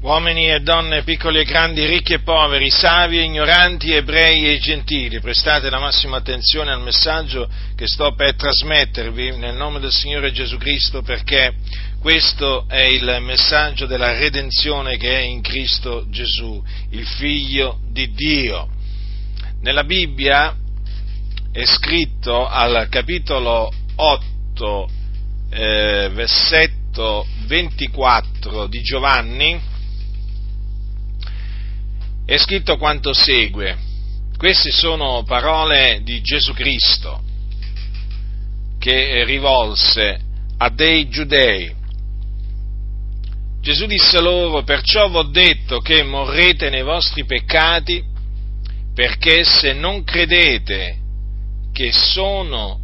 uomini e donne, piccoli e grandi, ricchi e poveri, savi e ignoranti, ebrei e gentili, prestate la massima attenzione al messaggio che sto per trasmettervi nel nome del Signore Gesù Cristo perché questo è il messaggio della redenzione che è in Cristo Gesù, il Figlio di Dio. Nella Bibbia è scritto al capitolo 8, eh, versetto 24 di Giovanni, è scritto quanto segue. Queste sono parole di Gesù Cristo che rivolse a dei giudei. Gesù disse loro, perciò v'ho detto che morrete nei vostri peccati, perché se non credete che sono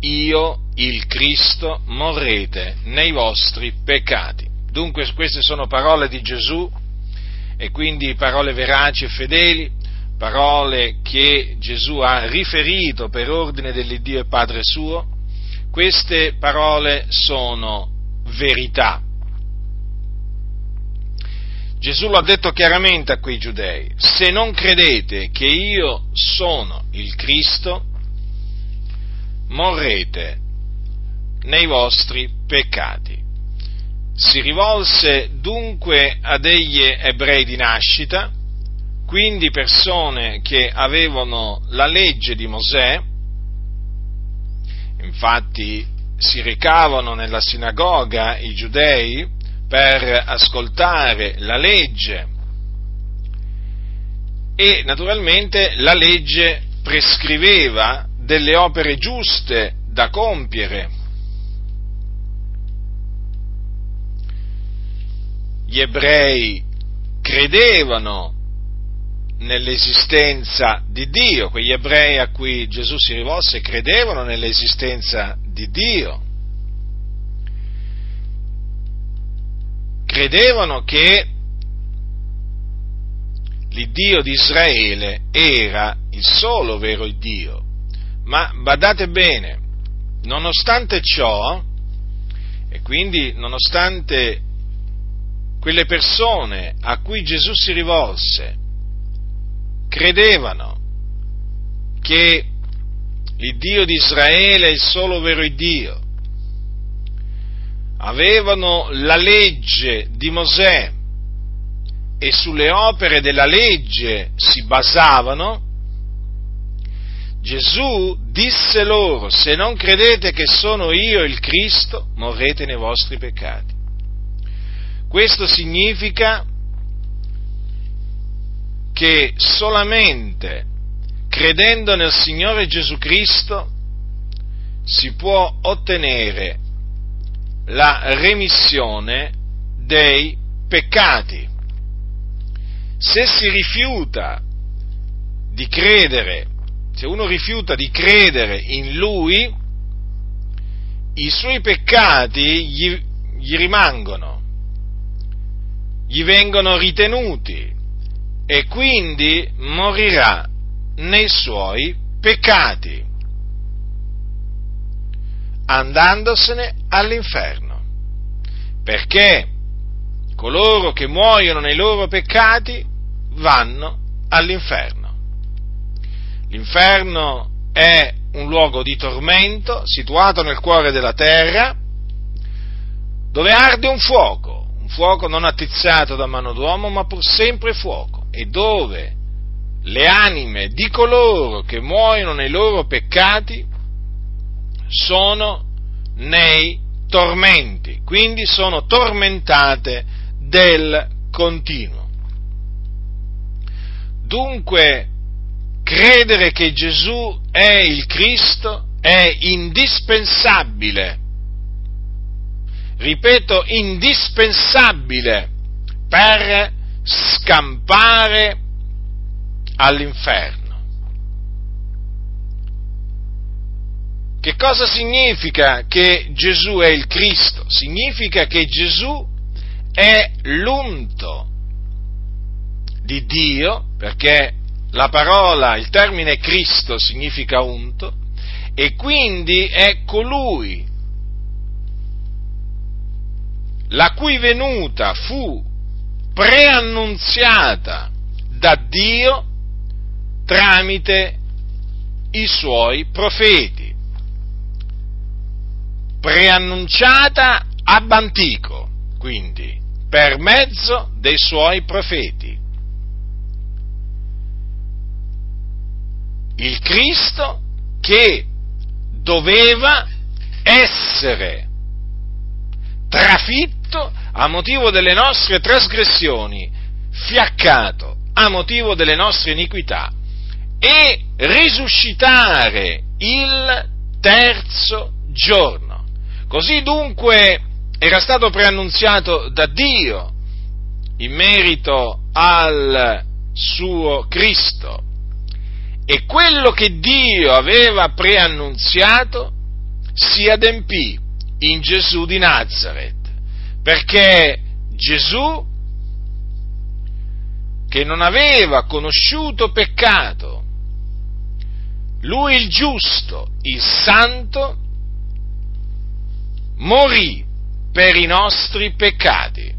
io il Cristo, morrete nei vostri peccati. Dunque queste sono parole di Gesù e quindi parole veraci e fedeli, parole che Gesù ha riferito per ordine dell'Iddio e Padre suo, queste parole sono verità. Gesù lo ha detto chiaramente a quei giudei, se non credete che io sono il Cristo, morrete nei vostri peccati si rivolse dunque a degli ebrei di nascita, quindi persone che avevano la legge di Mosè, infatti si recavano nella sinagoga i giudei per ascoltare la legge. E naturalmente la legge prescriveva delle opere giuste da compiere gli ebrei credevano nell'esistenza di Dio, quegli ebrei a cui Gesù si rivolse credevano nell'esistenza di Dio, credevano che l'Iddio di Israele era il solo vero Dio, ma badate bene, nonostante ciò, e quindi nonostante quelle persone a cui Gesù si rivolse credevano che il Dio di Israele è il solo vero Dio, avevano la legge di Mosè e sulle opere della legge si basavano, Gesù disse loro, se non credete che sono io il Cristo, morrete nei vostri peccati. Questo significa che solamente credendo nel Signore Gesù Cristo si può ottenere la remissione dei peccati. Se si rifiuta di credere, se uno rifiuta di credere in Lui, i suoi peccati gli, gli rimangono gli vengono ritenuti e quindi morirà nei suoi peccati, andandosene all'inferno, perché coloro che muoiono nei loro peccati vanno all'inferno. L'inferno è un luogo di tormento situato nel cuore della terra, dove arde un fuoco fuoco non attizzato da mano d'uomo, ma pur sempre fuoco, e dove le anime di coloro che muoiono nei loro peccati sono nei tormenti, quindi sono tormentate del continuo. Dunque, credere che Gesù è il Cristo è indispensabile ripeto, indispensabile per scampare all'inferno. Che cosa significa che Gesù è il Cristo? Significa che Gesù è l'unto di Dio, perché la parola, il termine Cristo significa unto, e quindi è colui la cui venuta fu preannunziata da Dio tramite i suoi profeti, preannunciata ab antico, quindi per mezzo dei suoi profeti. Il Cristo che doveva essere trafitto a motivo delle nostre trasgressioni, fiaccato a motivo delle nostre iniquità e risuscitare il terzo giorno. Così dunque era stato preannunziato da Dio in merito al suo Cristo e quello che Dio aveva preannunziato si adempì in Gesù di Nazareth, perché Gesù, che non aveva conosciuto peccato, lui il giusto, il santo, morì per i nostri peccati,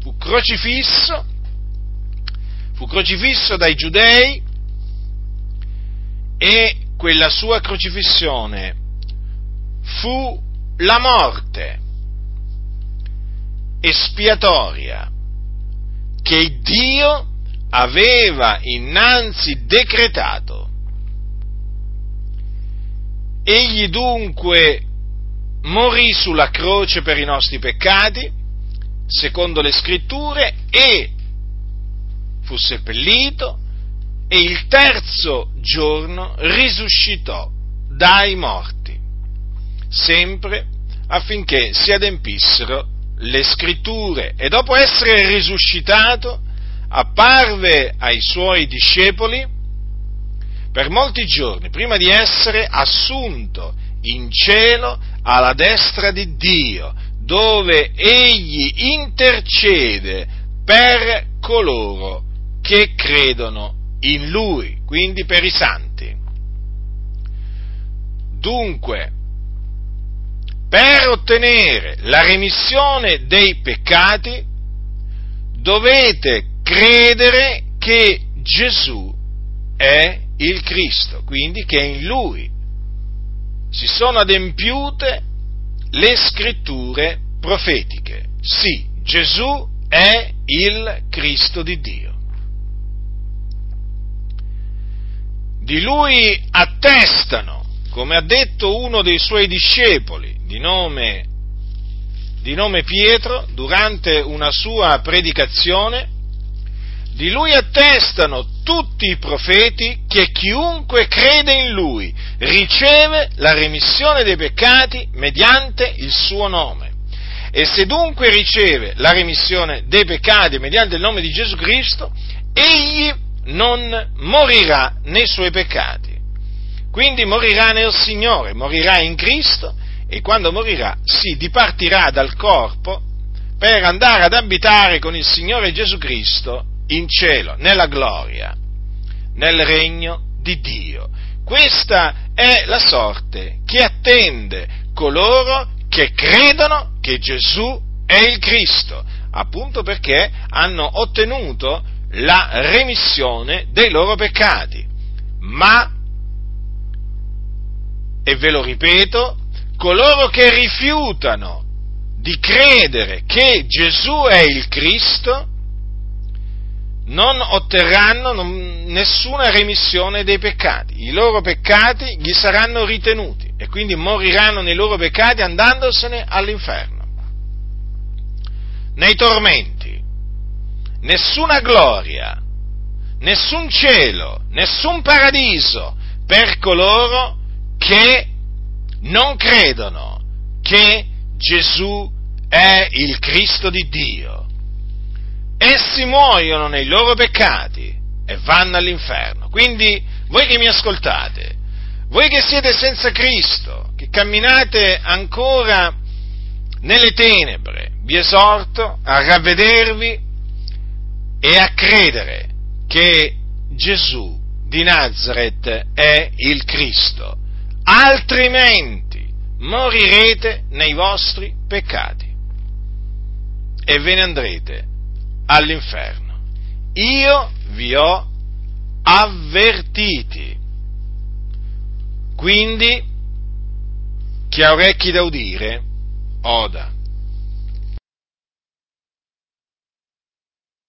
fu crocifisso, fu crocifisso dai giudei e quella sua crocifissione fu la morte espiatoria che Dio aveva innanzi decretato. Egli dunque morì sulla croce per i nostri peccati, secondo le scritture, e fu seppellito, e il terzo giorno risuscitò dai morti, sempre affinché si adempissero le scritture. E dopo essere risuscitato, apparve ai suoi discepoli per molti giorni, prima di essere assunto in cielo alla destra di Dio, dove egli intercede per coloro che credono in lui, quindi per i santi. Dunque, per ottenere la remissione dei peccati dovete credere che Gesù è il Cristo, quindi che in lui si sono adempiute le scritture profetiche. Sì, Gesù è il Cristo di Dio. Di lui attestano, come ha detto uno dei suoi discepoli, di nome, di nome Pietro, durante una sua predicazione, di lui attestano tutti i profeti che chiunque crede in lui riceve la remissione dei peccati mediante il suo nome. E se dunque riceve la remissione dei peccati mediante il nome di Gesù Cristo, egli non morirà nei suoi peccati. Quindi morirà nel Signore, morirà in Cristo e quando morirà si dipartirà dal corpo per andare ad abitare con il Signore Gesù Cristo in cielo, nella gloria, nel regno di Dio. Questa è la sorte che attende coloro che credono che Gesù è il Cristo, appunto perché hanno ottenuto la remissione dei loro peccati. Ma, e ve lo ripeto, coloro che rifiutano di credere che Gesù è il Cristo non otterranno nessuna remissione dei peccati. I loro peccati gli saranno ritenuti e quindi moriranno nei loro peccati andandosene all'inferno. Nei tormenti, nessuna gloria, nessun cielo, nessun paradiso per coloro che non credono che Gesù è il Cristo di Dio. Essi muoiono nei loro peccati e vanno all'inferno. Quindi voi che mi ascoltate, voi che siete senza Cristo, che camminate ancora nelle tenebre, vi esorto a ravvedervi e a credere che Gesù di Nazareth è il Cristo altrimenti morirete nei vostri peccati e ve ne andrete all'inferno. Io vi ho avvertiti. Quindi, chi ha orecchi da udire, oda.